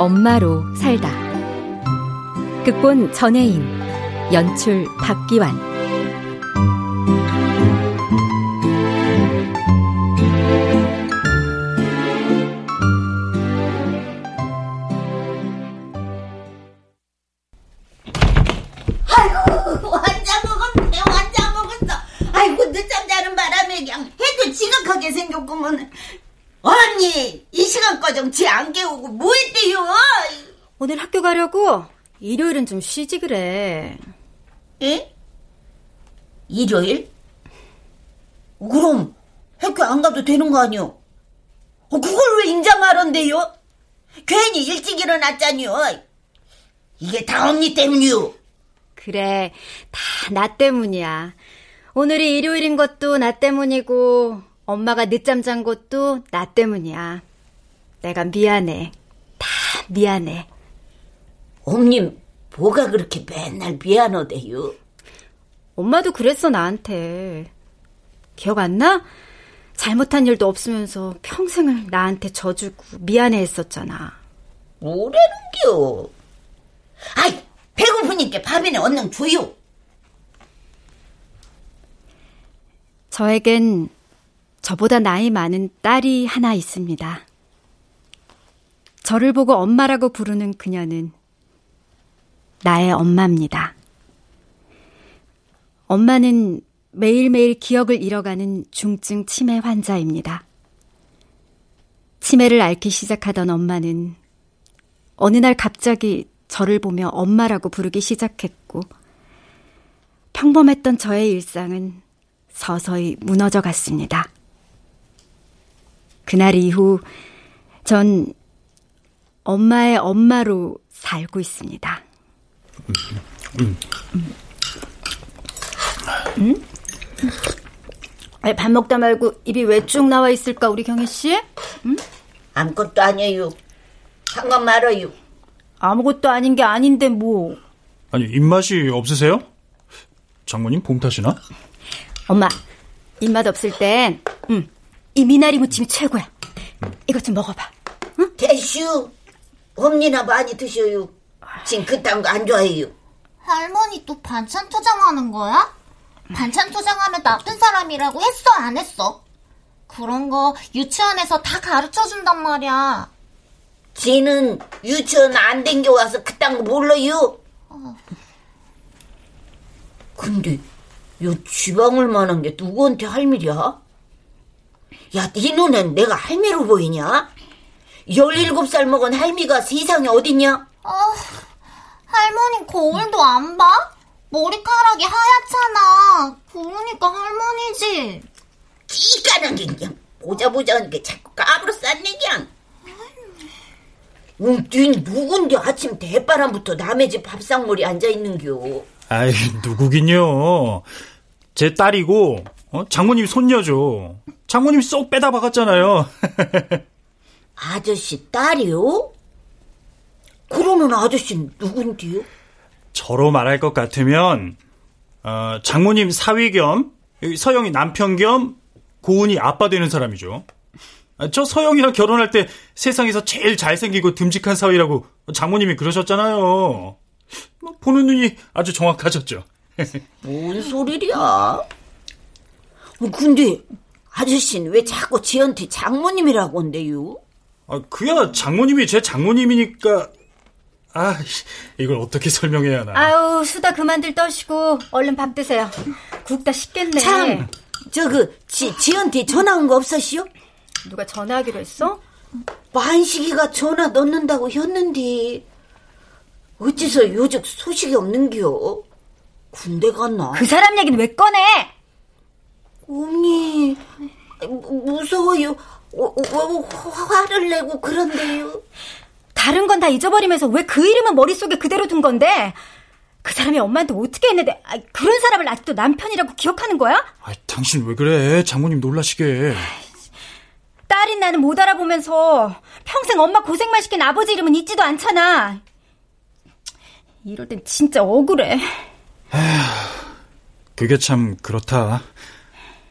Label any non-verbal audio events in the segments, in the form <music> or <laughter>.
엄마로 살다. 극본 전혜인, 연출 박기환. 일요일은 좀 쉬지 그래. 예? 일요일? 그럼 학교 안 가도 되는 거 아니오? 어, 그걸 왜 인정하런데요? 괜히 일찍 일어났잖요. 이게 다 언니 때문이요. 그래, 다 나 때문이야. 오늘이 일요일인 것도 나 때문이고, 엄마가 늦잠 잔 것도 나 때문이야. 내가 미안해. 다 미안해. 엄님, 뭐가 그렇게 맨날 미안하대요? 엄마도 그랬어, 나한테. 기억 안 나? 잘못한 일도 없으면서 평생을 나한테 져주고 미안해 했었잖아. 뭐라는겨? 아이, 배고프니까 밥이나 얼른 줘요. 저에겐 저보다 나이 많은 딸이 하나 있습니다. 저를 보고 엄마라고 부르는 그녀는 나의 엄마입니다. 엄마는 매일매일 기억을 잃어가는 중증 치매 환자입니다. 치매를 앓기 시작하던 엄마는 어느 날 갑자기 저를 보며 엄마라고 부르기 시작했고, 평범했던 저의 일상은 서서히 무너져 갔습니다. 그날 이후 전 엄마의 엄마로 살고 있습니다. 음? 음? 아니, 밥 먹다 말고 입이 왜 쭉 나와 있을까, 우리 경혜 씨? 응? 아무것도 아니에요. 상관 말아요. 아무것도 아닌 게 아닌데 뭐. 아니, 입맛이 없으세요? 장모님 봄 타시나? 엄마, 입맛 없을 땐, 응, 이 미나리 무침이 최고야. 이것 좀 먹어봐. 응? 대슈. 홈니나 많이 드셔요. 지금 그딴 거 안 좋아해요. 할머니 또 반찬 투정하는 거야? 반찬 투정하면 나쁜 사람이라고 했어 안 했어? 그런 거 유치원에서 다 가르쳐 준단 말이야. 지는 유치원 안 댕겨와서 그딴 거 몰라요. 어. 근데 요 지방을 만한 게 누구한테 할미야? 야, 네 눈엔 내가 할미로 보이냐? 17살 먹은 할미가 세상에 어딨냐? 아, 할머니 거울도 안 봐? 머리카락이 하얗잖아. 그러니까 할머니지. 끼까는 게 그냥 보자 보자 하는 게 자꾸 까불어 쌌네 그냥. 응, 네 누군데 아침 대바람부터 남의 집 밥상머리 앉아있는겨. 아이, 누구긴요. 제 딸이고, 어? 장모님 손녀죠. 장모님 쏙 빼다 박았잖아요. <laughs> 아저씨 딸이요? 그러는 아저씨는 누군데요? 저로 말할 것 같으면 어, 장모님 사위 겸 서영이 남편 겸 고은이 아빠 되는 사람이죠. 아, 저 서영이랑 결혼할 때 세상에서 제일 잘생기고 듬직한 사위라고 장모님이 그러셨잖아요. 뭐, 보는 눈이 아주 정확하셨죠. <laughs> 뭔 소리야? 어, 근데 아저씨는 왜 자꾸 지한테 장모님이라고 한대요? 아, 그야 장모님이 제 장모님이니까 아, 이걸 어떻게 설명해야 하나. 아유, 수다 그만들 떠시고 얼른 밥 드세요. 국다 식겠네. 참, 저그 그, 지 지한테 전화 온 거 없었시오? 누가 전화하기로 했어? 만식이가 전화 넣는다고 했는데 어째서 요즘 소식이 없는겨? 군대 갔나? 그 사람 얘기는 왜 꺼내? 언니 무서워요. 어, 어, 어, 화를 내고 그런데요. 다른 건 다 잊어버리면서 왜 그 이름은 머릿속에 그대로 둔 건데? 그 사람이 엄마한테 어떻게 했는데 아, 그런 사람을 아직도 남편이라고 기억하는 거야? 아, 당신 왜 그래? 장모님 놀라시게. 딸인 나는 못 알아보면서 평생 엄마 고생만 시킨 아버지 이름은 잊지도 않잖아. 이럴 땐 진짜 억울해. 에휴, 그게 참 그렇다.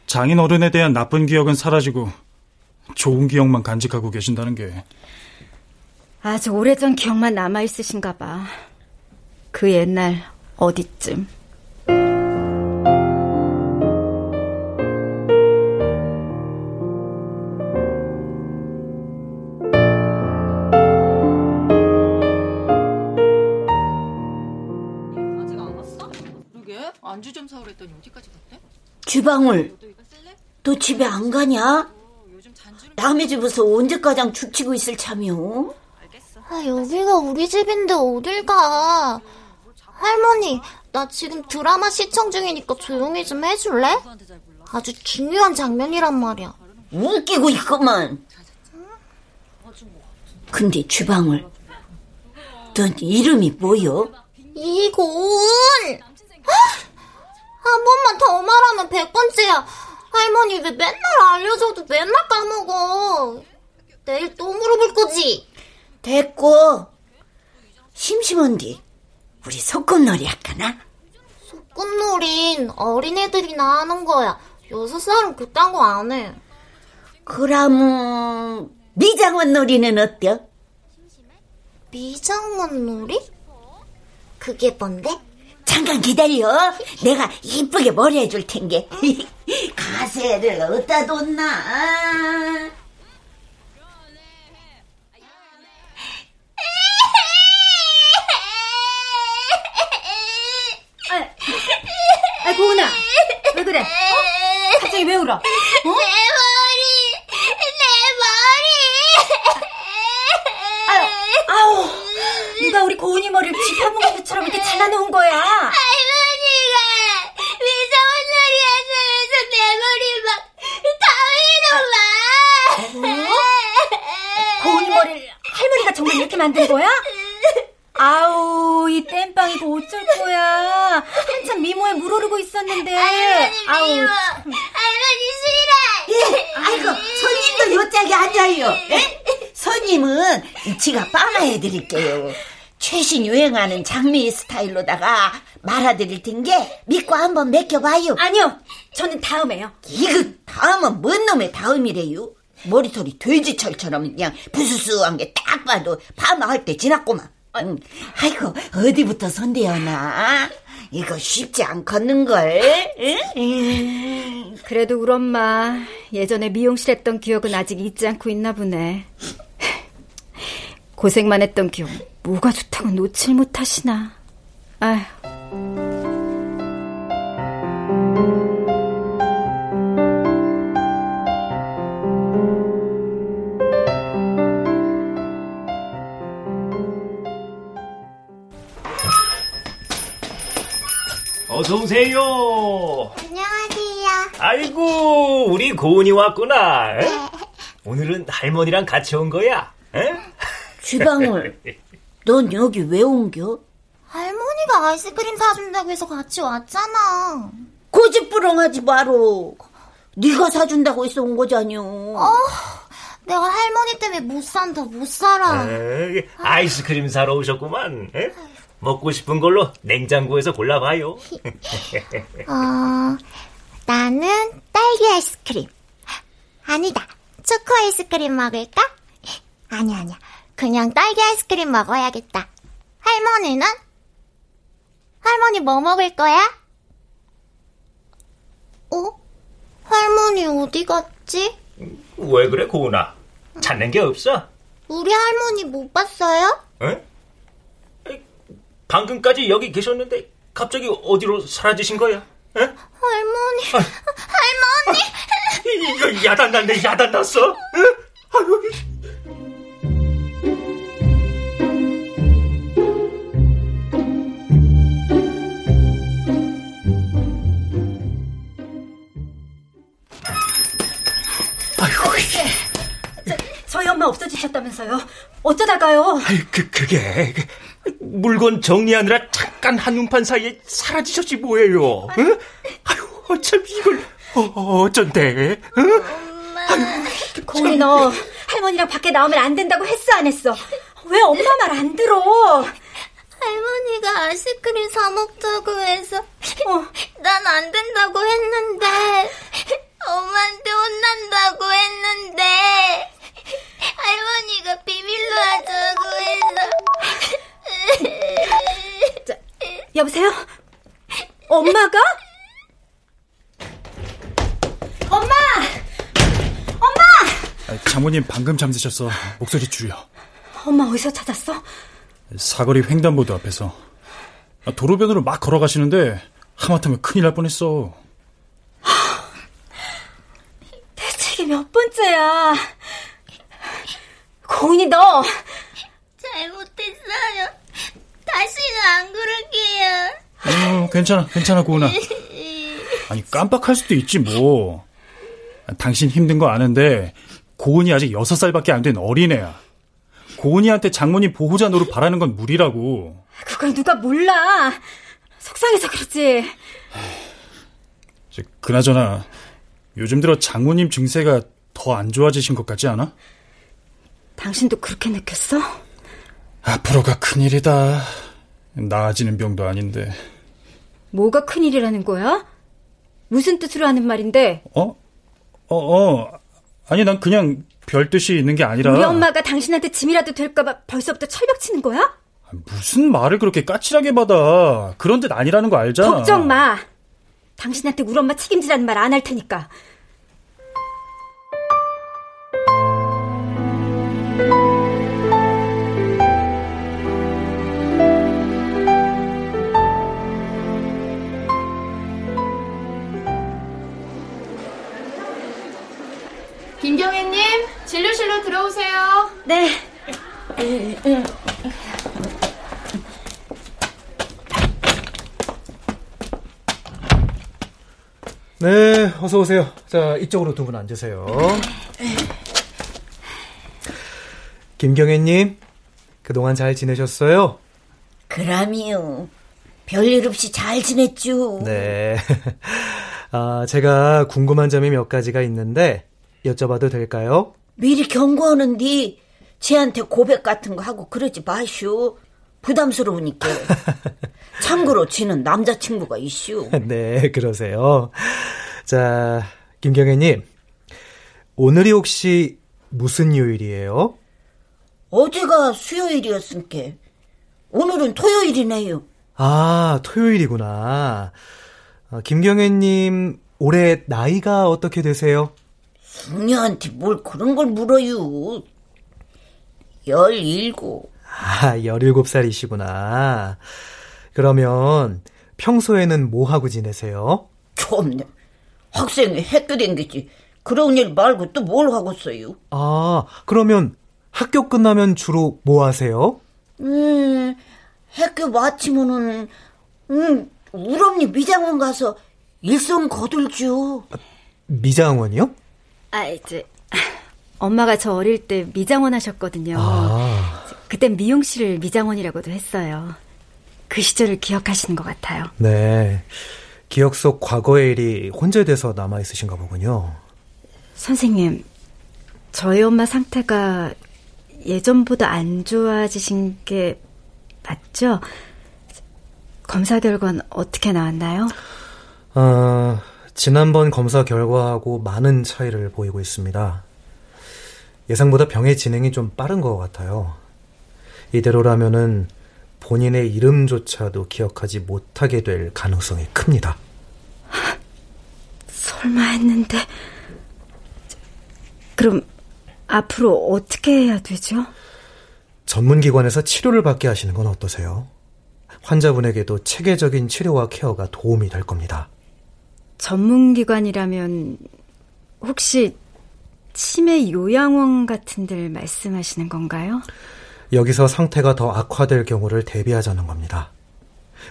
장인 어른에 대한 나쁜 기억은 사라지고 좋은 기억만 간직하고 계신다는 게. 아주 오래전 기억만 남아있으신가 봐. 그 옛날 어디쯤. 안주 좀 사오라 했더니 어디까지 갔대? 주방울, 너 집에 안 가냐? 남의 집에서 언제까지 죽치고 있을 참이오? 아, 여기가 우리 집인데 어딜 가? 할머니, 나 지금 드라마 시청 중이니까 조용히 좀 해줄래? 아주 중요한 장면이란 말이야. 웃기고 있구만. 근데 주방울, 넌 이름이 뭐요? 이고은! 한 번만 더 말하면 백 번째야. 할머니 왜 맨날 알려줘도 맨날 까먹어. 내일 또 물어볼 거지? 됐고, 심심한디 우리 소꿉놀이 할까나? 소꿉놀이는 어린애들이나 하는 거야. 여섯 살은 그딴 거 안 해. 그럼 미장원 놀이는 어때? 미장원 놀이? 그게 뭔데? 잠깐 기다려. 내가 이쁘게 머리 해줄 텐게. <laughs> 가세를 어디다 뒀나? 고은아, 왜 그래? 어? 갑자기 왜 울어? 어? 내 머리, 내 머리. 아우, 누가 우리 고은이 머리를 쥐파먹은 것처럼 이렇게 잘라놓은 거야? 할머니가 미장원놀이 하면서 내 머리 막 다위로 막. 고은이 머리를 할머니가 정말 이렇게 만든 거야? 아우, 이 땜빵 이고 어쩔 거야. 한참 미모에 물 오르고 있었는데. 아우, 할머니 미워. 참. 할머니 싫어. 아이고, 손님도 요짝에 앉아요. 예? 손님은 지가 빠마해 드릴게요. 최신 유행하는 장미 스타일로다가 말아드릴 텐게 믿고 한번 맡겨봐요. 아니요, 저는 다음에요. 이거 다음은 뭔 놈의 다음이래요? 머리털이 돼지철처럼 그냥 부스스한 게 딱 봐도 파마할 때 지났구만. 응. 아이고 어디부터 손대어나? 이거 쉽지 않겠는걸? 응? 그래도 우리 엄마 예전에 미용실 했던 기억은 아직 잊지 않고 있나 보네. 고생만 했던 기억 뭐가 좋다고 놓칠 못하시나. 아휴. 어서 오세요. 안녕하세요. 아이고, 우리 고은이 왔구나. 에? 오늘은 할머니랑 같이 온 거야. 에? 주방울, <laughs> 넌 여기 왜 옮겨? 할머니가 아이스크림 사준다고 해서 같이 왔잖아. 고집부렁하지 마로. 네가 사준다고 해서 온 거잖여. 어, 내가 할머니 때문에 못 산다, 못 살아. 에, 아이스크림 사러 오셨구만. 에? 먹고 싶은 걸로 냉장고에서 골라봐요. <laughs> 어, 나는 딸기 아이스크림. 아니다, 초코 아이스크림 먹을까? 아니야, 아니야. 그냥 딸기 아이스크림 먹어야겠다. 할머니는? 할머니 뭐 먹을 거야? 어? 할머니 어디 갔지? 왜 그래, 고은아? 찾는 게 없어? 우리 할머니 못 봤어요? 에? 에, 방금까지 여기 계셨는데 갑자기 어디로 사라지신 거야? 에? 할머니, 할머니! 이거 야단 났네, 야단 났어. 에? 아유. 없어지셨다면서요? 어쩌다가요? 아이, 그, 그게. 그, 물건 정리하느라 잠깐 한눈판 사이에 사라지셨지 뭐예요. 응? 아유, 어쩜 이걸, 어, 어쩐데? 응? 고은이 너 할머니랑 밖에 나오면 안 된다고 했어 안 했어? 왜 엄마 말 안 들어? 할머니가 아이스크림 사 먹자고 해서 어. 난 안 된다고 했는데 엄마한테 혼난다고 했는데 할머니가 비밀로 하자고 해서. 자, 여보세요? 엄마가? 엄마! 엄마! 아, 장모님 방금 잠드셨어. 목소리 줄여. 엄마 어디서 찾았어? 사거리 횡단보도 앞에서. 아, 도로변으로 막 걸어가시는데 하마터면 큰일 날 뻔했어. 아, 대책이 몇 번째야. 고은이 너 잘못했어요. 다시는 안 그럴게요. 어, 괜찮아, 괜찮아, 고은아. 아니, 깜빡할 수도 있지, 뭐. 당신 힘든 거 아는데, 고은이 아직 6살밖에 안 된 어린애야. 고은이한테 장모님 보호자 노릇 바라는 건 무리라고. 그걸 누가 몰라. 속상해서 그러지. 저, 그나저나, 요즘 들어 장모님 증세가 더 안 좋아지신 것 같지 않아? 당신도 그렇게 느꼈어? 앞으로가 큰일이다. 나아지는 병도 아닌데. 뭐가 큰일이라는 거야? 무슨 뜻으로 하는 말인데? 어? 어, 어. 아니, 난 그냥 별 뜻이 있는 게 아니라. 우리 엄마가 당신한테 짐이라도 될까봐 벌써부터 철벽 치는 거야? 무슨 말을 그렇게 까칠하게 받아. 그런 뜻 아니라는 거 알잖아. 걱정 마. 당신한테 우리 엄마 책임지라는 말 안 할 테니까. 김경애님, 진료실로 들어오세요. 네. 네, 어서 오세요. 자, 이쪽으로 두 분 앉으세요. 김경애님, 그동안 잘 지내셨어요? 그럼요. 별일 없이 잘 지냈죠. 네. <laughs> 아, 제가 궁금한 점이 몇 가지가 있는데 여쭤봐도 될까요? 미리 경고하는데 쟤한테 고백 같은 거 하고 그러지 마시오. 부담스러우니까. <laughs> 참고로 지는 남자친구가 있슈. <laughs> 네, 그러세요. 자, 김경애님, 오늘이 혹시 무슨 요일이에요? 어제가 수요일이었으니까 오늘은 토요일이네요. 아, 토요일이구나. 아, 김경애님, 올해 나이가 어떻게 되세요? 숙녀한테 뭘 그런 걸 물어요. 열일곱. 아, 17살이시구나. 그러면 평소에는 뭐 하고 지내세요? 참네. 학생이 학교 댕기지. 그런 일 말고 또 뭘 하고 써요? 아, 그러면 학교 끝나면 주로 뭐 하세요? 음, 학교 마치면은, 음, 우리 언니 미장원 가서 일손 거들죠. 미장원이요? 아, 이제 엄마가 저 어릴 때 미장원 하셨거든요. 아, 그땐 미용실을 미장원이라고도 했어요. 그 시절을 기억하시는 것 같아요. 네. 기억 속 과거의 일이 혼재돼서 남아 있으신가 보군요. 선생님, 저희 엄마 상태가 예전보다 안 좋아지신 게 맞죠? 검사 결과는 어떻게 나왔나요? 아, 지난번 검사 결과하고 많은 차이를 보이고 있습니다. 예상보다 병의 진행이 좀 빠른 것 같아요. 이대로라면은 본인의 이름조차도 기억하지 못하게 될 가능성이 큽니다. <laughs> 설마 했는데. 그럼 앞으로 어떻게 해야 되죠? 전문기관에서 치료를 받게 하시는 건 어떠세요? 환자분에게도 체계적인 치료와 케어가 도움이 될 겁니다. 전문기관이라면 혹시 치매 요양원 같은 데를 말씀하시는 건가요? 여기서 상태가 더 악화될 경우를 대비하자는 겁니다.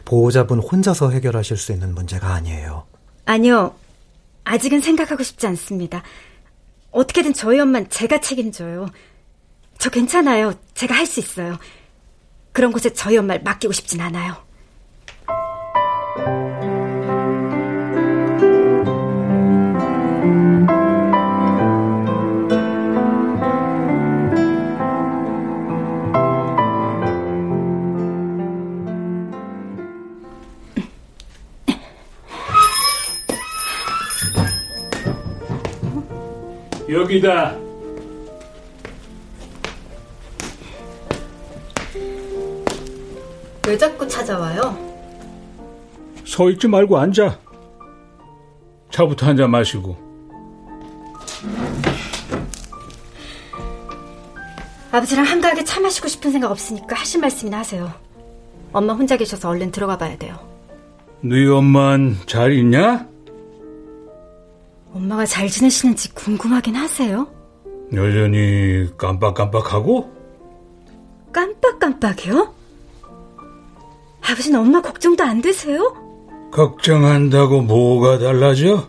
보호자분 혼자서 해결하실 수 있는 문제가 아니에요. 아니요. 아직은 생각하고 싶지 않습니다. 어떻게든 저희 엄만 제가 책임져요. 저 괜찮아요. 제가 할 수 있어요. 그런 곳에 저희 엄마를 맡기고 싶진 않아요. 여기다. 왜 자꾸 찾아와요? 서 있지 말고 앉아. 차부터 한 잔 마시고. 아버지랑 한가하게 차 마시고 싶은 생각 없으니까 하신 말씀이나 하세요. 엄마 혼자 계셔서 얼른 들어가 봐야 돼요. 너희 엄만 잘 있냐? 엄마가 잘 지내시는지 궁금하긴 하세요. 여전히 깜빡깜빡하고? 깜빡깜빡이요? 아버지는 엄마 걱정도 안 되세요? 걱정한다고 뭐가 달라져?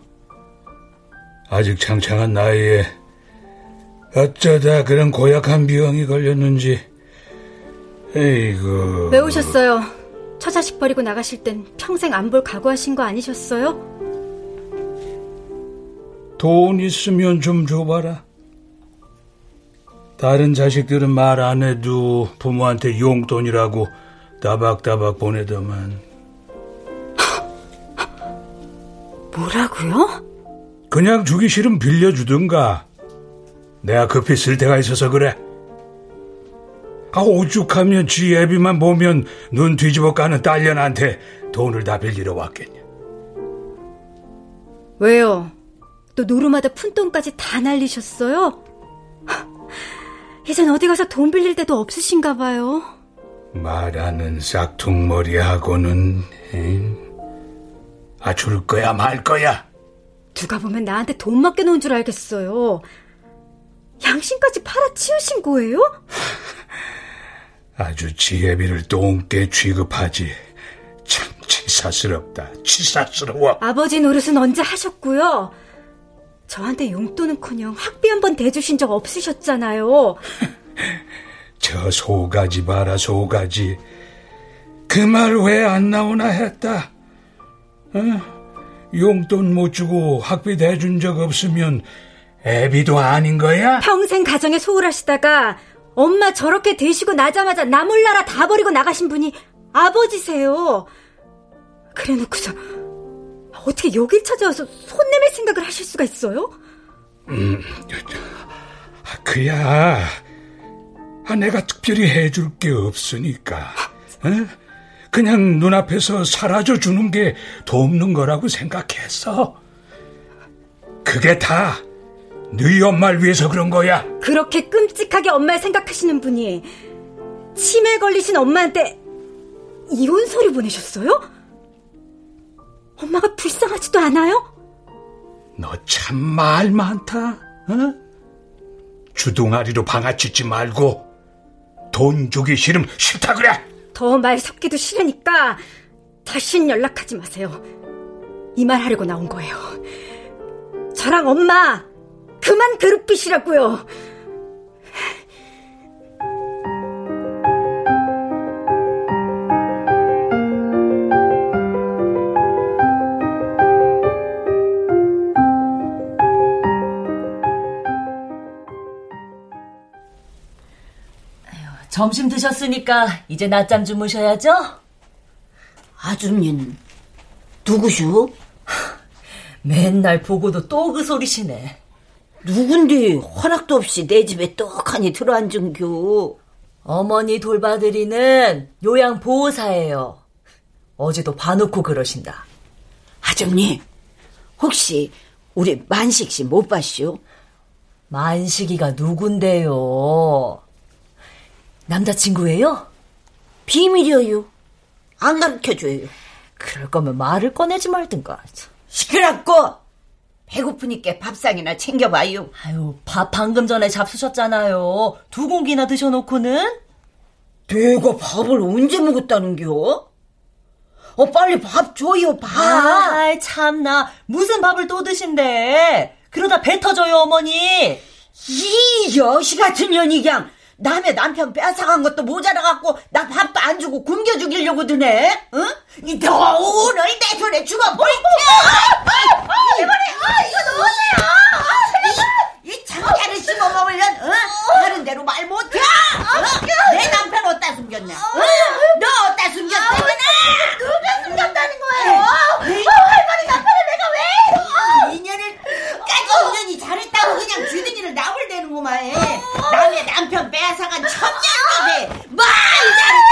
아직 창창한 나이에 어쩌다 그런 고약한 병이 걸렸는지 에이구 왜 오셨어요? 처자식 버리고 나가실 땐 평생 안 볼 각오하신 거 아니셨어요? 돈 있으면 좀 줘봐라. 다른 자식들은 말 안 해도 부모한테 용돈이라고 따박따박 보내더만. <laughs> 뭐라고요? 그냥 주기 싫으면 빌려주든가. 내가 급히 쓸 데가 있어서 그래. 아 오죽하면 지 애비만 보면 눈 뒤집어 까는 딸년한테 돈을 다 빌리러 왔겠냐. 왜요? 또 노루마다 푼돈까지 다 날리셨어요? 이젠 어디 가서 돈 빌릴 데도 없으신가 봐요. 말하는 싹퉁머리하고는 아 줄 거야 말 거야 누가 보면 나한테 돈 맡겨놓은 줄 알겠어요. 양심까지 팔아치우신 거예요? <laughs> 아주 지혜비를 똥개 취급하지 참 치사스럽다 치사스러워 아버지 노릇은 언제 하셨고요? 저한테 용돈은커녕 학비 한 번 대주신 적 없으셨잖아요. <laughs> 저 소가지 봐라 소가지 그 말 왜 안 나오나 했다 어? 용돈 못 주고 학비 대준 적 없으면 애비도 아닌 거야? 평생 가정에 소홀하시다가 엄마 저렇게 되시고 나자마자 나 몰라라 다 버리고 나가신 분이 아버지세요. 그래 놓고서 어떻게 여길 찾아와서 손 내밀 생각을 하실 수가 있어요? 음, 그야 아, 내가 특별히 해줄 게 없으니까 어? 그냥 눈앞에서 사라져 주는 게 돕는 거라고 생각했어. 그게 다 너희 엄마를 위해서 그런 거야. 그렇게 끔찍하게 엄마를 생각하시는 분이 치매 걸리신 엄마한테 이혼 서류 보내셨어요? 엄마가 불쌍하지도 않아요? 너 참 말 많다. 어? 주둥아리로 방아치지 말고 돈 주기 싫음 싫다 그래. 더 말 섞기도 싫으니까 다신 연락하지 마세요. 이 말 하려고 나온 거예요. 저랑 엄마 그만 괴롭히시라고요. 점심 드셨으니까 이제 낮잠 주무셔야죠? 아줌님 누구슈? 맨날 보고도 또 그 소리시네. 누군데 허락도 없이 내 집에 떡하니 들어앉은겨. 어머니 돌봐드리는 요양보호사예요. 어제도 봐놓고 그러신다. 아줌님, 혹시 우리 만식 씨 못 봤슈? 만식이가 누군데요? 남자친구예요? 비밀이에요. 안 가르쳐줘요. 그럴 거면 말을 꺼내지 말든가. 시끄럽고 배고프니까 밥상이나 챙겨봐요. 아유, 밥 방금 전에 잡수셨잖아요. 두 공기나 드셔놓고는? 내가 밥을 언제 먹었다는겨? 어, 빨리 밥 줘요, 밥. 아, 참나. 무슨 밥을 또 드신대. 그러다 배 터져요, 어머니. 이 여시 같은 년이 그냥 남의 남편 뺏어간 것도 모자라갖고 나 밥도 안 주고 굶겨 죽이려고 드네. 응? 너 오늘 내 손에 죽어 버릴게. 이 머리, 아 이거 너무해요. 이 장자를 씹어 먹으면 응? 하는 대로 말 못해. 응? 내 남편 어디다 숨겼냐? 응? 너 어디다 숨겼어? 누가 숨겼다는 거예요? 할머니 남편을 내가 왜? 인연을 까지 인연이 잘했다고 그냥 주둥이를 나불대는구만. 남의 남편 빼앗아간 천년이게 말잘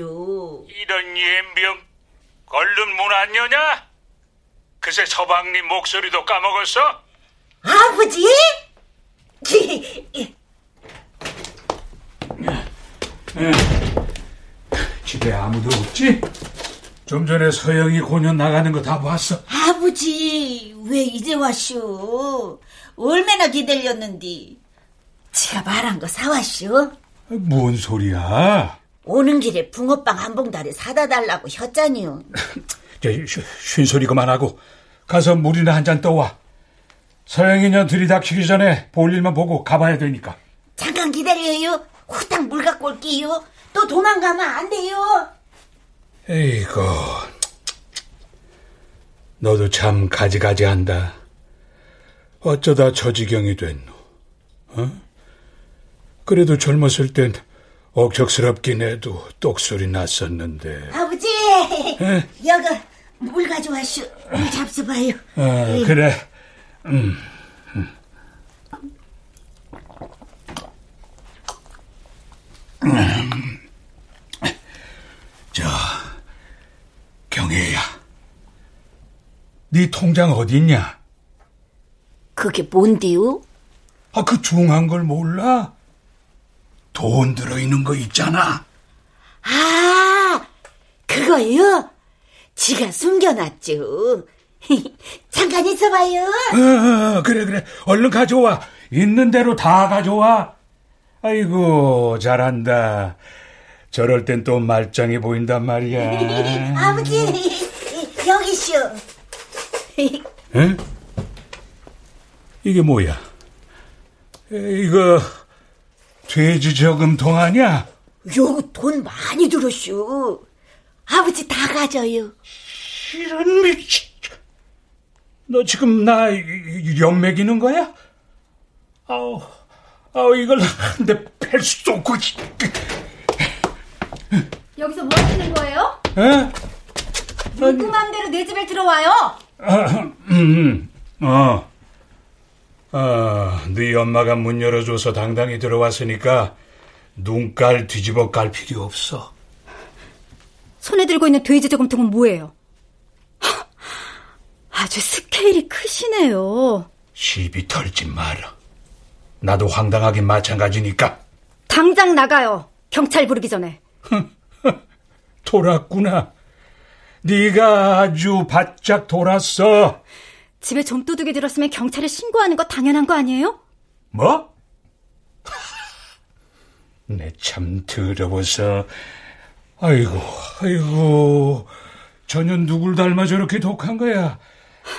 열주. 이런 예병 얼른 문안 여냐? 그새 서방님 목소리도 까먹었어? 아버지? 집에 아무도 없지? 좀 전에 서영이 공연 나가는 거 다 봤어. 아버지, 왜 이제 왔쇼? 얼마나 기다렸는디? 제가 말한 거 사왔쇼? 뭔 소리야? 오는 길에 붕어빵 한 봉다리 사다 달라고 혔잖니요. <laughs> 저, 쉬- 쉰소리 그만하고 가서 물이나 한 잔 떠와. 서영이 년 들이닥치기 전에 볼 일만 보고 가봐야 되니까. 잠깐 기다려요. 후딱 물 갖고 올게요. 또 도망가면 안 돼요. 에이고, 너도 참 가지가지 한다. 어쩌다 저 지경이 됐노? 어? 그래도 젊었을 땐 억척스럽긴 해도 똑소리 났었는데. 아버지, 에? 여기 물 가져와쇼. 물 잡숴봐요. 아, 그래. 음. 음. 음. 저, 경혜야. 네 통장 어디 있냐? 그게 뭔데요? 아, 그 중한 걸 몰라? 돈 들어있는 거 있잖아. 아, 그거요? 지가 숨겨놨죠. <laughs> 잠깐 있어봐요. 어, 어, 그래, 그래. 얼른 가져와. 있는 대로 다 가져와. 아이고, 잘한다. 저럴 땐 또 말짱해 보인단 말이야. <laughs> 아버지, 여기쇼. 응? 이게 뭐야? 에, 이거 돼지 저금 통 아니야? 요 돈 많이 들었쇼. 아버지 다 가져요. 이런 미친. 너 지금 나 연맥이는 거야? 아우, 아우 이걸 한대 팰수 없고. 여기서 뭐 하시는 거예요? 에? 누구 맘대로 내 집에 들어와요? 아, 음, 어. 아, 네 엄마가 문 열어줘서 당당히 들어왔으니까 눈깔 뒤집어 깔 필요 없어. 손에 들고 있는 돼지 저금통은 뭐예요? 하, 아주 스케일이 크시네요. 시비 털지 마라. 나도 황당하긴 마찬가지니까. 당장 나가요. 경찰 부르기 전에. 돌았구나. 네가 아주 바짝 돌았어. 집에 좀도둑이 들었으면 경찰에 신고하는 거 당연한 거 아니에요? 뭐? <laughs> 내 참 더러워서. 아이고, 아이고. 저년 누굴 닮아 저렇게 독한 거야.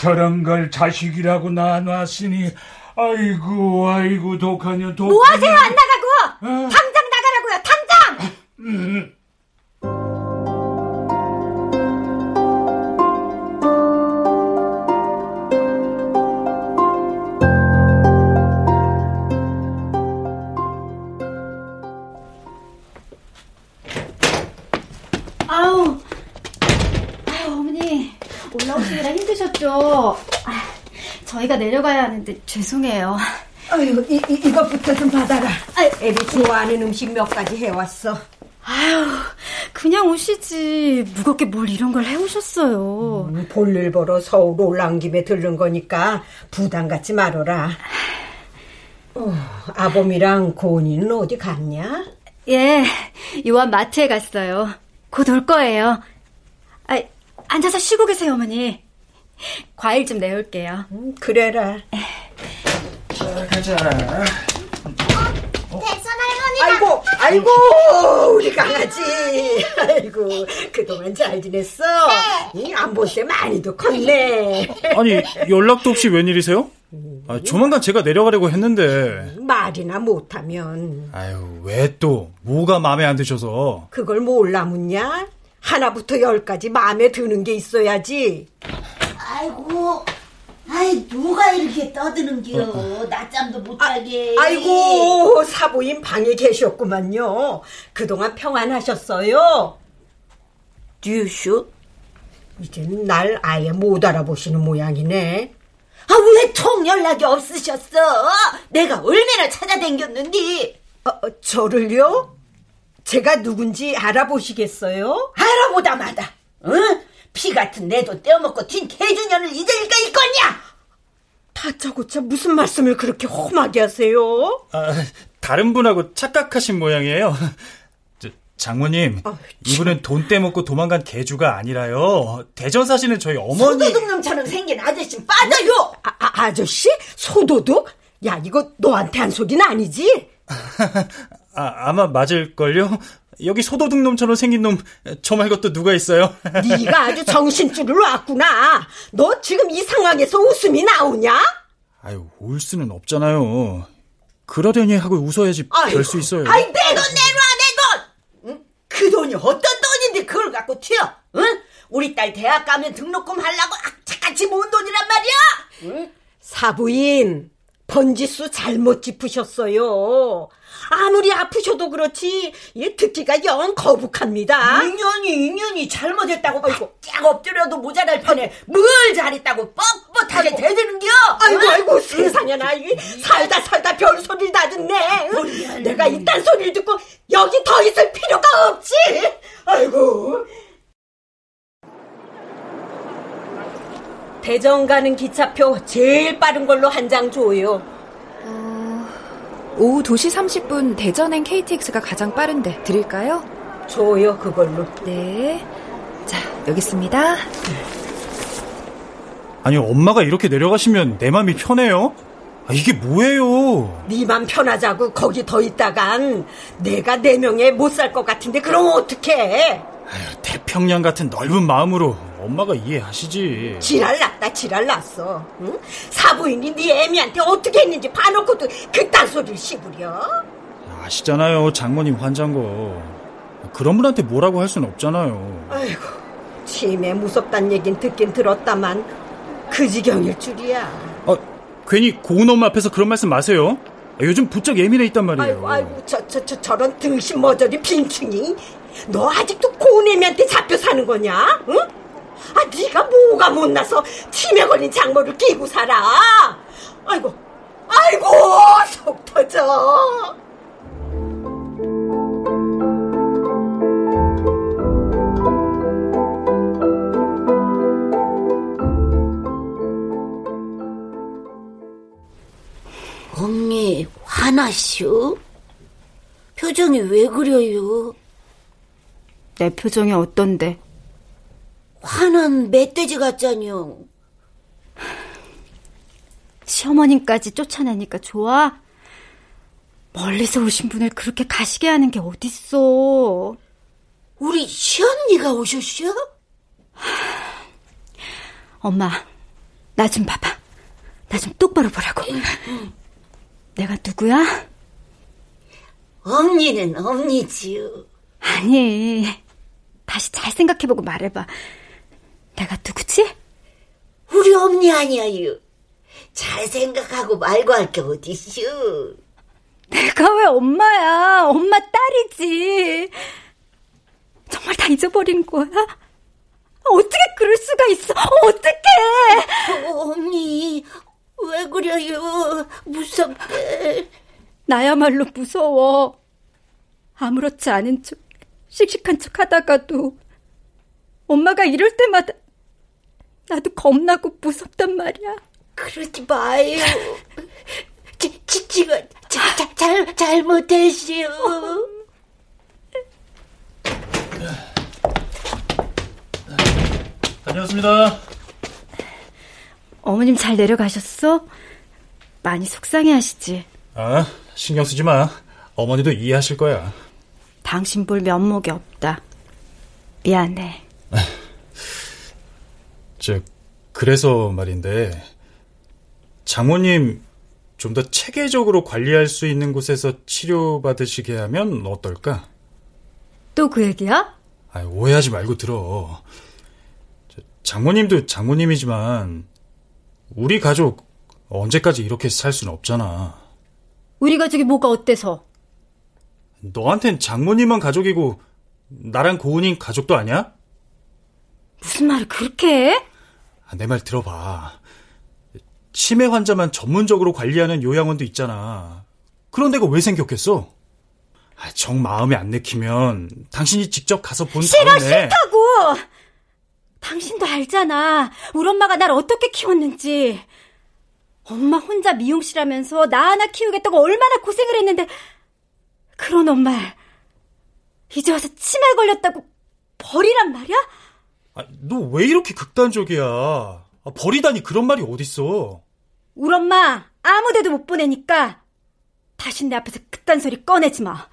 저런 걸 자식이라고 낳아놨으니, 아이고, 아이고, 독하냐, 독하냐. 뭐 하세요? 안 나가고! 당장 나가라고요! 당장! 음. 저희가 내려가야 하는데 죄송해요. 아유, 이, 이, 이것부터 좀 받아라. 애비 좋아하는 음식 몇 가지 해왔어. 아유, 그냥 오시지. 무겁게 뭘 이런 걸 해오셨어요. 음, 볼일 보러 서울 올라온 김에 들른 거니까 부담 갖지 말어라. 어, 아범이랑 고은이는 어디 갔냐? 예, 요한 마트에 갔어요. 곧 올 거예요. 아, 앉아서 쉬고 계세요, 어머니. <laughs> 과일 좀 내올게요. 음, 그래라. 자, 가자. 대선 할머니가 아이고, 아이고, 우리 강아지. 아이고, 그동안 잘 지냈어? 네. 안본새 많이도 컸네. 아니, 연락도 없이 웬일이세요? 아, 조만간 제가 내려가려고 했는데. 말이나 못하면. 아유, 왜 또? 뭐가 마음에 안 드셔서? 그걸 몰라 묻냐? 하나부터 열까지 마음에 드는 게 있어야지. 아이고, 아이 누가 이렇게 떠드는겨? 낮잠도 못 자게. 아, 아이고, 사부인 방에 계셨구만요. 그동안 평안하셨어요? 듀슈? 이젠 날 아예 못 알아보시는 모양이네. 아, 왜 통 연락이 없으셨어? 내가 얼마나 찾아댕겼는데. 어, 어, 저를요? 제가 누군지 알아보시겠어요? 알아보다 마다, 응? 피 같은 내도 떼어먹고 튄 개주년을 잊을까 있겠냐? 다짜고짜 무슨 말씀을 그렇게 험하게 하세요? 아, 다른 분하고 착각하신 모양이에요. 저, 장모님, 아, 이분은 돈 떼먹고 도망간 개주가 아니라요. 대전 사시는 저희 어머니. 소도둑놈처럼 생긴 아저씨 빠져요! 아, 아, 아저씨? 소도둑? 야, 이거 너한테 한 소리는 아니지? <laughs> 아, 아마 맞을걸요? 여기 소도둑 놈처럼 생긴 놈, 저 말고 또 누가 있어요? <laughs> 네가 아주 정신줄을 놨구나. 너 지금 이 상황에서 웃음이 나오냐? 아유, 울 수는 없잖아요. 그러려니 하고 웃어야지 될 수 있어요. 아이, 내 돈 내놔, 내 돈! 응? 그 돈이 어떤 돈인데 그걸 갖고 튀어? 응? 우리 딸 대학 가면 등록금 하려고 악착같이 모은 돈이란 말이야? 응? 사부인, 번지수 잘못 짚으셨어요. 아무리 아프셔도 그렇지, 얘 듣기가 영 거북합니다. 인연이, 인연이 잘못했다고 바짝 엎드려도 모자랄 판에 뭘 잘했다고 뻣뻣하게 대드는겨? 아이고, 아이고, 세상에나, 이 살다 살다 별소리를 다 듣네. 응? 내가 이딴 소리를 듣고 여기 더 있을 필요가 없지. 아이고. 대전 가는 기차표 제일 빠른 걸로 한 장 줘요. 오후 2시 30분 대전행 KTX가 가장 빠른데 드릴까요? 줘요, 그걸로. 네. 자, 여기 있습니다. 아니, 엄마가 이렇게 내려가시면 내 맘이 편해요? 아, 이게 뭐예요? 네맘 편하자고 거기 더 있다간 내가 네 명에 못 살 것 같은데 그럼 어떡해? 아유, 태평양 같은 넓은 마음으로 엄마가 이해하시지. 지랄 났다 지랄 났어. 응? 사부인이 네 애미한테 어떻게 했는지 봐놓고도 그딴 소리를 씹으려? 아시잖아요, 장모님 환자인 거. 그런 분한테 뭐라고 할 수는 없잖아요. 아이고, 치매 무섭단 얘긴 듣긴 들었다만 그 지경일 줄이야. 아, 괜히 고은 엄마 앞에서 그런 말씀 마세요. 아, 요즘 부쩍 예민해 있단 말이에요. 아이고, 아이고, 저, 저, 저, 저런 등신 머저리 빈충이. 너 아직도 고은 애미한테 잡혀 사는 거냐? 응? 아, 네가 뭐가 못나서 치매 걸린 장모를 끼고 살아? 아이고, 아이고, 속 터져. 언니, 화나쇼? 표정이 왜 그래요? 내 표정이 어떤데? 화난 멧돼지 같잖요. 시어머님까지 쫓아내니까 좋아? 멀리서 오신 분을 그렇게 가시게 하는 게 어딨어. 우리 시언니가 오셨쇼? 엄마, 나 좀 봐봐. 나 좀 똑바로 보라고. 내가 누구야? 언니는 언니지요. 아니, 다시 잘 생각해보고 말해봐. 내가 누구지? 우리 언니 아니야요. 잘 생각하고 말고 할 게 어딨슈. 내가 왜 엄마야? 엄마 딸이지. 정말 다 잊어버린 거야? 어떻게 그럴 수가 있어? 어떻게? 어, 언니, 왜 그래요? 무섭대. 나야말로 무서워. 아무렇지 않은 척 씩씩한 척 하다가도 엄마가 이럴 때마다 나도 겁나고 무섭단 말이야. 그러지 마요. 지, 지, 지가 자, 자, 잘, 잘못했시오. 다녀왔습니다. 어머님 잘 내려가셨어? 많이 속상해 하시지. 아, 신경 쓰지 마. 어머니도 이해하실 거야. 당신 볼 면목이 없다. 미안해. 저, 그래서 말인데, 장모님 좀 더 체계적으로 관리할 수 있는 곳에서 치료받으시게 하면 어떨까? 또 그 얘기야? 아, 오해하지 말고 들어. 장모님도 장모님이지만, 우리 가족 언제까지 이렇게 살 수는 없잖아. 우리 가족이 뭐가 어때서? 너한텐 장모님만 가족이고, 나랑 고은인 가족도 아니야? 무슨 말을 그렇게 해? 아, 내말 들어봐. 치매 환자만 전문적으로 관리하는 요양원도 있잖아. 그런 데가 왜 생겼겠어? 아, 정 마음에 안 내키면 당신이 직접 가서 본 싫어 다음에 싫다고! 당신도 알잖아. 우리 엄마가 날 어떻게 키웠는지. 엄마 혼자 미용실하면서 나 하나 키우겠다고 얼마나 고생을 했는데 그런 엄마를 이제 와서 치매 걸렸다고 버리란 말이야? 아, 너왜 이렇게 극단적이야? 아, 버리다니 그런 말이 어딨어? 우리 엄마 아무데도 못 보내니까 다신 내 앞에서 그딴 소리 꺼내지 마.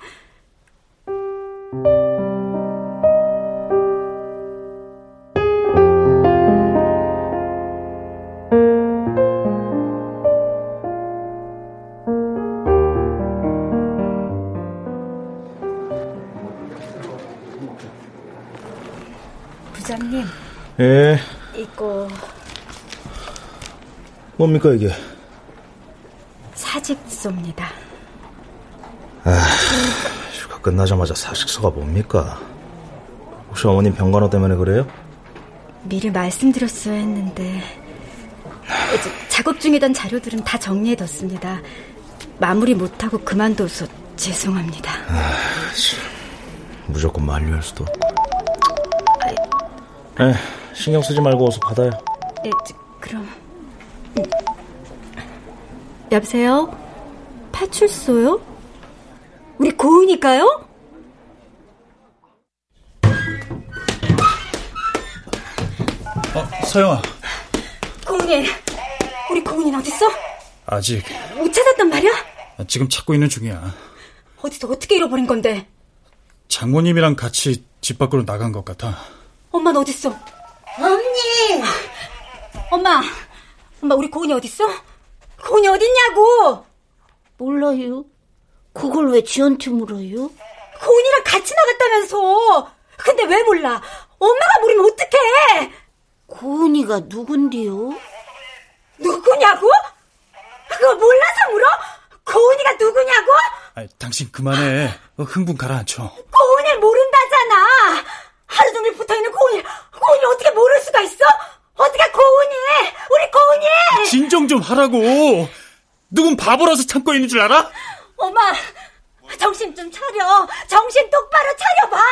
예, 이거 뭡니까 이게? 사직서입니다. 아, 휴가 끝나자마자 사직서가 뭡니까? 혹시 어머님 병간호 때문에 그래요? 미리 말씀드렸어야 했는데 이제 작업 중이던 자료들은 다 정리해뒀습니다. 마무리 못하고 그만둬서 죄송합니다. 무조건 만류할 수도. 에, 신경 쓰지 말고 어서 받아요. 네, 저, 그럼 음. 여보세요? 파출소요? 우리 고은이가요? 어, 서영아. 고은이, 우리 고은이 어딨어? 아직 못 찾았단 말이야? 지금 찾고 있는 중이야. 어디서 어떻게 잃어버린 건데? 장모님이랑 같이 집 밖으로 나간 것 같아. 엄마는 어딨어? 언니! 엄마, 엄마 우리 고은이 어딨어? 고은이 어딨냐고! 몰라요. 그걸 왜 지한테 물어요? 고은이랑 같이 나갔다면서! 근데 왜 몰라? 엄마가 모르면 어떡해! 고은이가 누군데요? 누구냐고? 그걸 몰라서 물어? 고은이가 누구냐고? 아, 당신 그만해. 어, 흥분 가라앉혀. 고은이를 모른다잖아! 하루 종일 붙어있는 고은이, 고은이 어떻게 모를 수가 있어? 어떻게 고은이! 우리 고은이! 진정 좀 하라고. 누군 바보라서 참고 있는 줄 알아? 엄마, 정신 좀 차려. 정신 똑바로 차려봐.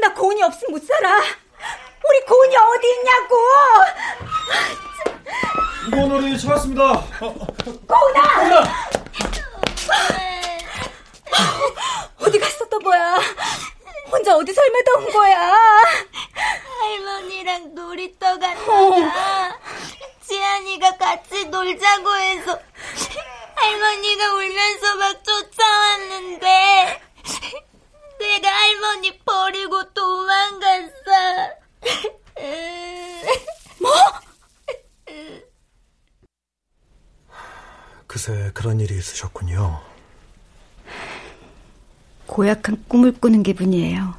나 고은이 없으면 못 살아. 우리 고은이 어디 있냐고. 이건 어른이 찾았습니다. 고은아! 어디 갔었던 거야? 혼자 어디서 헤매다 온 거야? 할머니랑 놀이터 갔다가 지안이가 같이 놀자고 해서 할머니가 울면서 막 쫓아왔는데 내가 할머니 버리고 도망갔어. 뭐? 그새 그런 일이 있으셨군요. 고약한 꿈을 꾸는 기분이에요.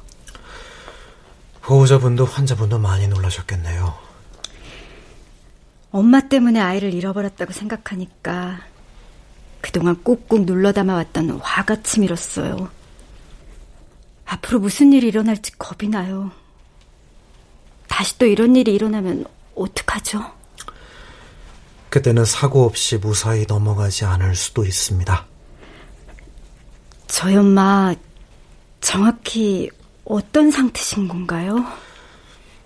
보호자분도 환자분도 많이 놀라셨겠네요. 엄마 때문에 아이를 잃어버렸다고 생각하니까 그동안 꾹꾹 눌러 담아왔던 화가 치밀었어요. 앞으로 무슨 일이 일어날지 겁이 나요. 다시 또 이런 일이 일어나면 어떡하죠? 그때는 사고 없이 무사히 넘어가지 않을 수도 있습니다. 저희 엄마 정확히 어떤 상태신 건가요?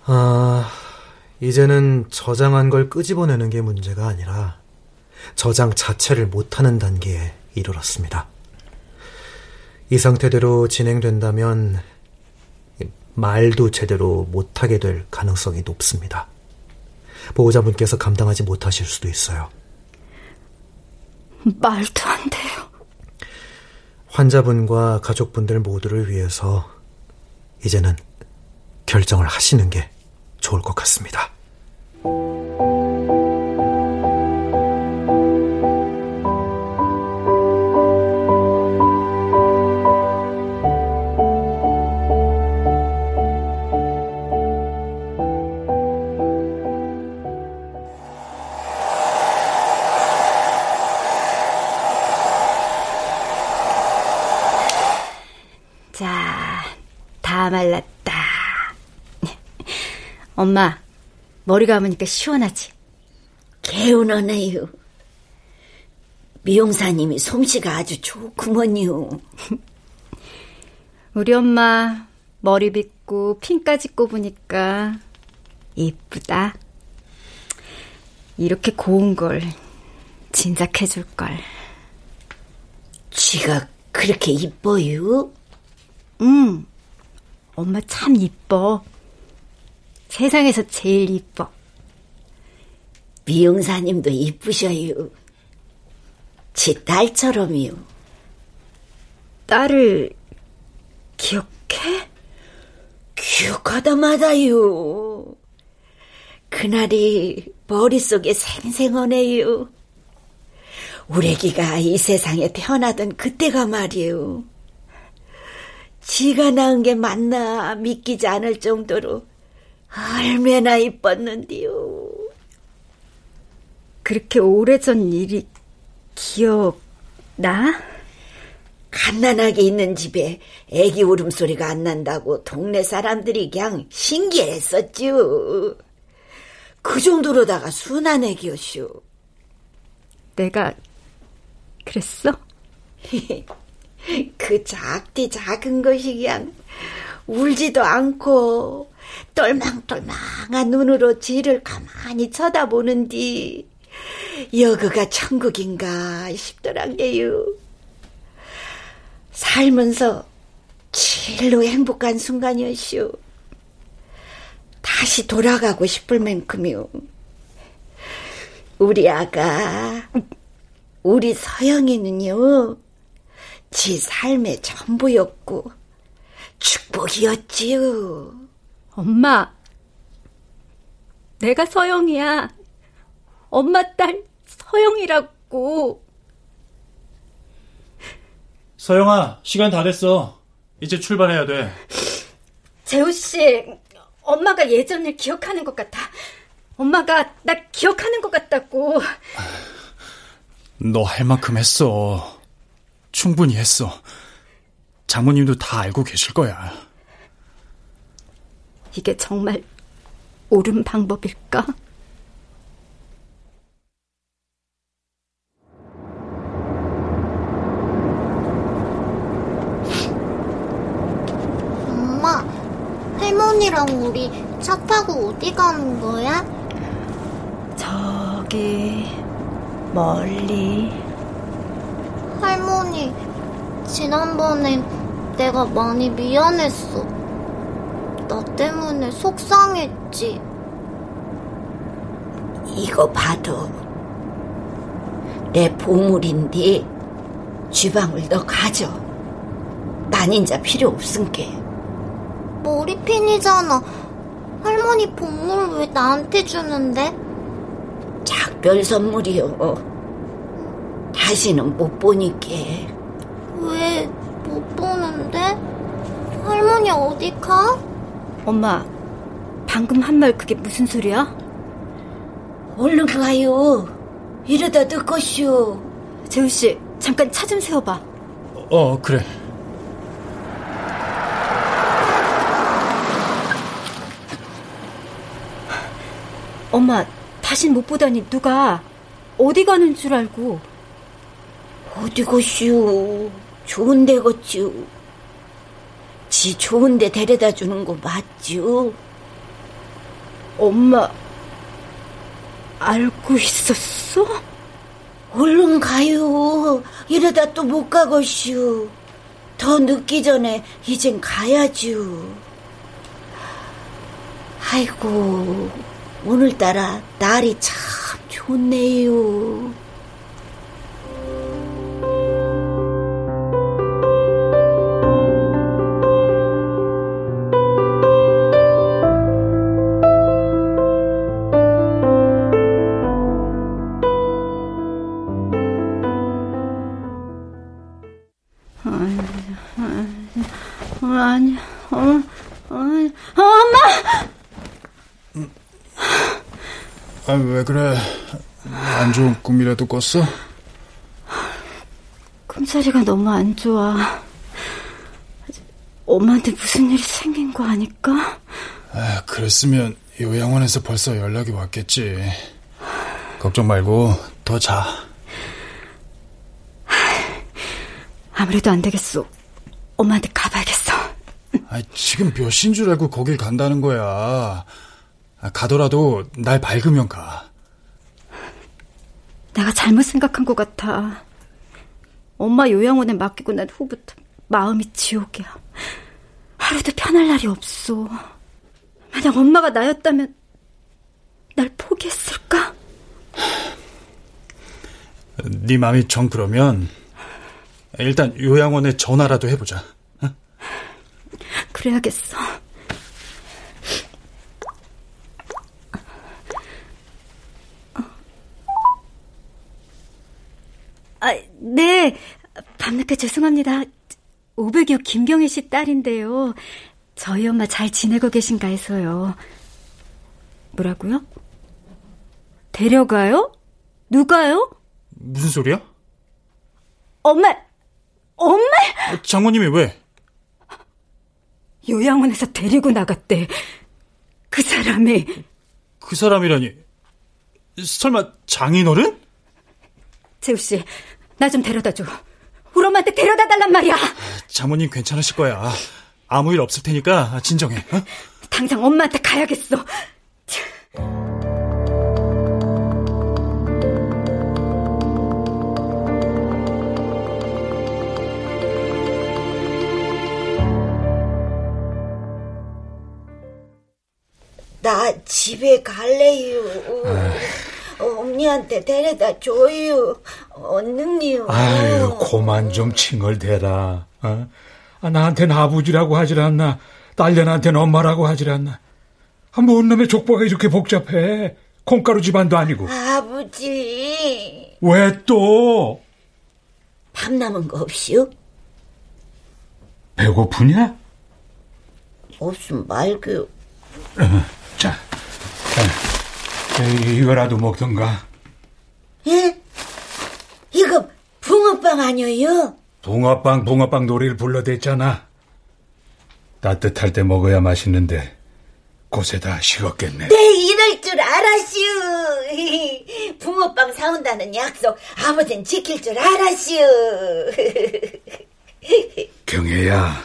아, 이제는 저장한 걸 끄집어내는 게 문제가 아니라 저장 자체를 못하는 단계에 이르렀습니다. 이 상태대로 진행된다면 말도 제대로 못하게 될 가능성이 높습니다. 보호자분께서 감당하지 못하실 수도 있어요. 말도 안 돼요. 환자분과 가족분들 모두를 위해서 이제는 결정을 하시는 게 좋을 것 같습니다. 엄마, 머리 감으니까 시원하지? 개운하네요. 미용사님이 솜씨가 아주 좋구먼요. <laughs> 우리 엄마 머리 빗고 핀까지 꼽으니까 이쁘다. 이렇게 고운 걸 진작 해줄걸. 쥐가 그렇게 이뻐요? 응. 엄마 참 이뻐. 세상에서 제일 이뻐. 미용사님도 이쁘셔요. 지 딸처럼이요. 딸을 기억해? 기억하다 마다요. 그날이 머릿속에 생생하네요. 우리 애기가 이 세상에 태어나던 그때가 말이에요. 지가 낳은 게 맞나 믿기지 않을 정도로 얼마나 이뻤는데요. 그렇게 오래전 일이 기억나? 갓난아기 있는 집에 애기 울음소리가 안 난다고 동네 사람들이 그냥 신기했었죠. 그 정도로다가 순한 애기였슈. 내가 그랬어? <laughs> 그 작디 작은 것이 그냥 울지도 않고 똘망똘망한 눈으로 지를 가만히 쳐다보는디 여기가 천국인가 싶더란게요. 살면서 제일로 행복한 순간이었슈. 다시 돌아가고 싶을 만큼이요. 우리 아가, 우리 서영이는요, 지 삶의 전부였고, 축복이었지요. 엄마, 내가 서영이야. 엄마 딸 서영이라고. 서영아, 시간 다 됐어. 이제 출발해야 돼. 재우 씨, 엄마가 예전을 기억하는 것 같아. 엄마가 나 기억하는 것 같다고. 너 할 만큼 했어. 충분히 했어. 장모님도 다 알고 계실 거야. 이게 정말 옳은 방법일까? 엄마, 할머니랑 우리 차 타고 어디 가는 거야? 저기 멀리 할머니, 지난번엔 내가 많이 미안했어. 나 때문에 속상했지. 이거 봐도 내 보물인데 주방을 너 가져. 난 인자 필요 없은게. 머리핀이잖아. 할머니 보물 왜 나한테 주는데? 작별 선물이요. 다시는 못 보니께. 왜 못 보는데? 할머니 어디 가? 엄마, 방금 한 말 그게 무슨 소리야? 얼른 가요. 이러다 늦것쇼. 재우 씨, 잠깐 차 좀 세워봐. 어, 그래. 엄마, 다신 못 보다니 누가 어디 가는 줄 알고. 어디 것쇼. 좋은 데 걷죠. 지 좋은 데 데려다 주는 거 맞죠? 엄마, 알고 있었어? 얼른 가요. 이러다 또 못 가겠슈. 더 늦기 전에 이젠 가야죠. 아이고, 오늘따라 날이 참 좋네요. 왜 그래? 안 좋은 꿈이라도 꿨어? 꿈자리가 너무 안 좋아. 엄마한테 무슨 일이 생긴 거 아닐까? 아, 그랬으면 요양원에서 벌써 연락이 왔겠지. 걱정 말고 더 자. 아무래도 안 되겠어. 엄마한테 가봐야겠어. 아, 지금 몇 시인 줄 알고 거길 간다는 거야. 아, 가더라도 날 밝으면 가. 내가 잘못 생각한 것 같아. 엄마 요양원에 맡기고 난 후부터 마음이 지옥이야. 하루도 편할 날이 없어. 만약 엄마가 나였다면 날 포기했을까? 네 마음이 정 그러면 일단 요양원에 전화라도 해보자. 어? 그래야겠어. 아, 네. 밤늦게 죄송합니다. 500여 김경희 씨 딸인데요. 저희 엄마 잘 지내고 계신가 해서요. 뭐라고요? 데려가요? 누가요? 무슨 소리야? 엄마! 엄마! 장모님이 왜? 요양원에서 데리고 나갔대. 그 사람이. 그 사람이라니. 설마 장인어른? 재우 씨, 나 좀 데려다 줘. 우리 엄마한테 데려다 달란 말이야. 장모님 괜찮으실 거야. 아무 일 없을 테니까 진정해. 어? 당장 엄마한테 가야겠어. 나 집에 갈래요. 언니한테 데려다 줘요. 언능요. 아유, 고만 좀 칭얼대라. 어? 아, 나한테는 아버지라고 하질 않나. 딸년한테는 엄마라고 하질 않나. 아, 뭔 놈의 족보가 이렇게 복잡해. 콩가루 집안도 아니고. 아버지. 왜 또? 밥 남은 거 없이요? 배고프냐? 없음 말고요. 어, 자, 자, 이거라도 먹던가. 예? 이거 붕어빵 아니에요? 붕어빵, 붕어빵 노래를 불러댔잖아. 따뜻할 때 먹어야 맛있는데 곳에다 식었겠네. 네, 이럴 줄 알았슈. <laughs> 붕어빵 사온다는 약속 아버진 지킬 줄 알았슈. <laughs> 경혜야.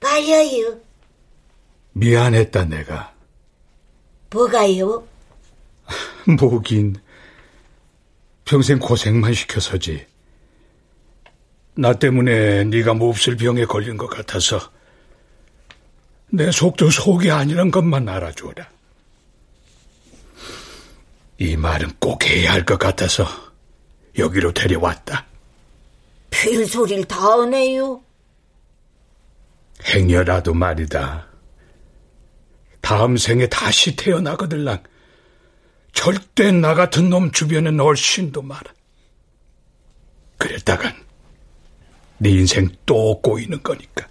말려요. 미안했다 내가. 뭐가요? <laughs> 뭐긴 평생 고생만 시켜서지. 나 때문에 네가 몹쓸 병에 걸린 것 같아서 내 속도 속이 아니란 것만 알아줘라. 이 말은 꼭 해야 할 것 같아서 여기로 데려왔다. 별소리를 다 하네요. 행여라도 말이다. 다음 생에 다시 태어나거들랑 절대 나 같은 놈 주변에 얼씬도 마라. 그랬다간 네 인생 또 꼬이는 거니까.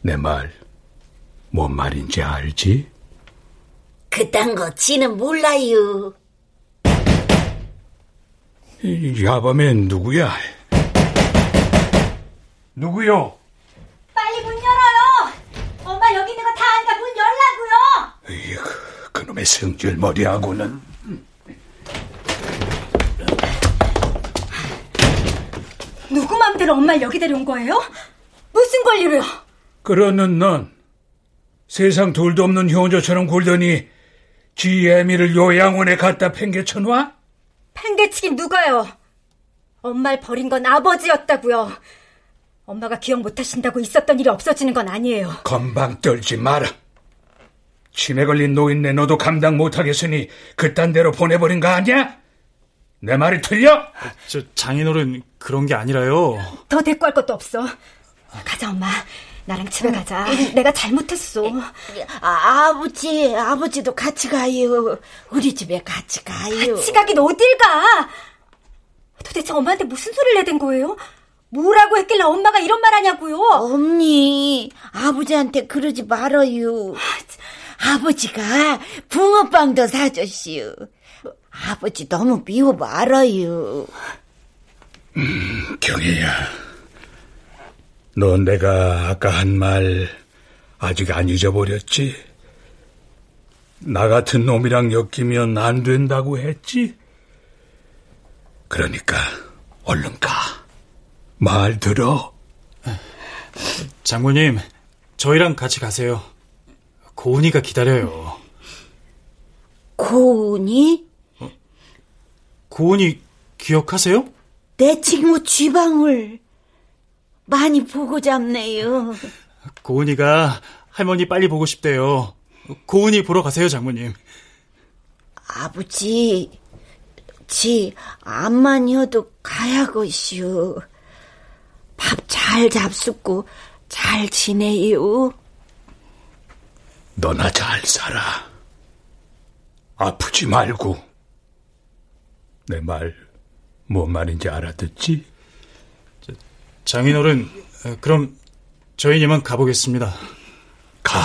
내 말, 뭔 말인지 알지? 그딴 거 지는 몰라요. 이 야밤엔 누구야? 누구요? 빨리 문 열어요. 엄마 여기 있는 거 다 아니까 문 열라고요. 이거 그놈의 성질 머리하고는 누구 맘대로 엄마 여기 데려온 거예요? 무슨 권리로요? 그러는 넌 세상 둘도 없는 효조처럼 굴더니 지 애미를 요양원에 갖다 팽개쳐놔? 팽개치긴 누가요? 엄마를 버린 건 아버지였다고요. 엄마가 기억 못하신다고 있었던 일이 없어지는 건 아니에요. 건방 떨지 마라. 치매 걸린 노인네 너도 감당 못하겠으니 그딴 데로 보내버린 거 아니야? 내 말이 틀려? 저 장인어른 그런 게 아니라요. 더 대꾸할 것도 없어. 가자 엄마. 나랑 집에 가자. 내가 잘못했어. 아, 아버지, 아버지도 같이 가요. 우리 집에 같이 가요. 같이 가긴 어딜 가? 도대체 엄마한테 무슨 소리를 내댄 거예요? 뭐라고 했길래 엄마가 이런 말 하냐고요? 언니, 아버지한테 그러지 말아요. 아 버지가 붕어빵도 사줬시오. 아버지 너무 미워 말아요. 음, 경혜야. 너 내가 아까 한 말 아직 안 잊어버렸지? 나 같은 놈이랑 엮이면 안 된다고 했지? 그러니까 얼른 가. 말 들어. 장모님, 저희랑 같이 가세요. 고은이가 기다려요. 고은이? 어? 고은이 기억하세요? 내 친구 쥐방울 많이 보고 잡네요. 고은이가 할머니 빨리 보고 싶대요. 고은이 보러 가세요, 장모님. 아버지, 지 암만이어도 가야것이오. 밥 잘 잡숫고 잘 지내요. 너나 잘 살아. 아프지 말고. 내 말, 뭔 말인지 알아듣지? 장인어른, 그럼 저희님은 가보겠습니다. 가.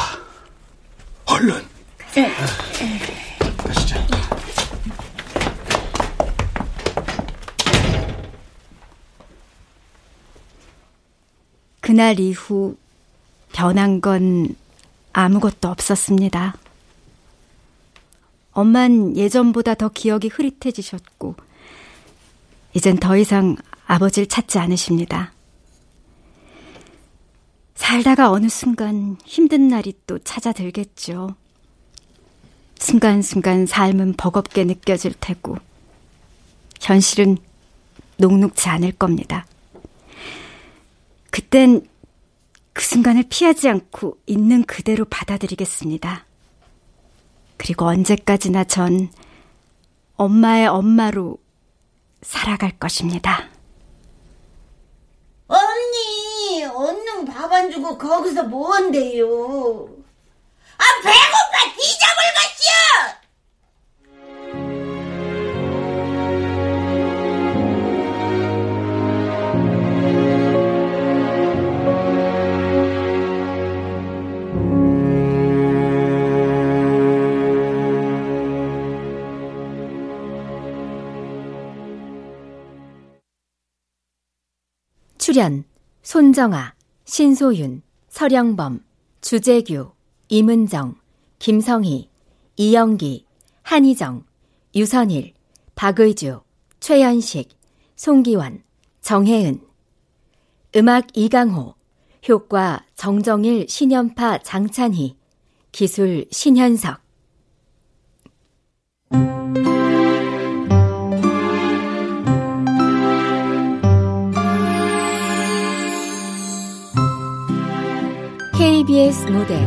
얼른. 네. 가시죠. 그날 이후 변한 건 아무것도 없었습니다. 엄만 예전보다 더 기억이 흐릿해지셨고, 이젠 더 이상 아버지를 찾지 않으십니다. 살다가 어느 순간 힘든 날이 또 찾아들겠죠. 순간순간 삶은 버겁게 느껴질 테고, 현실은 녹록지 않을 겁니다. 그땐 그 순간을 피하지 않고 있는 그대로 받아들이겠습니다. 그리고 언제까지나 전 엄마의 엄마로 살아갈 것입니다. 언니, 얼른 밥안 주고 거기서 뭐한대요? 아, 배고파 뒤져볼 것이여! 출연 손정아, 신소윤, 서령범, 주재규, 임은정, 김성희, 이영기, 한희정, 유선일, 박의주, 최현식, 송기원, 정혜은. 음악 이강호 효과 정정일 신연파 장찬희 기술 신현석 KBS 무대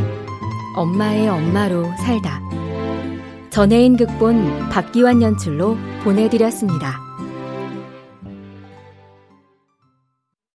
엄마의 엄마로 살다 전혜인 극본 박기환 연출로 보내드렸습니다.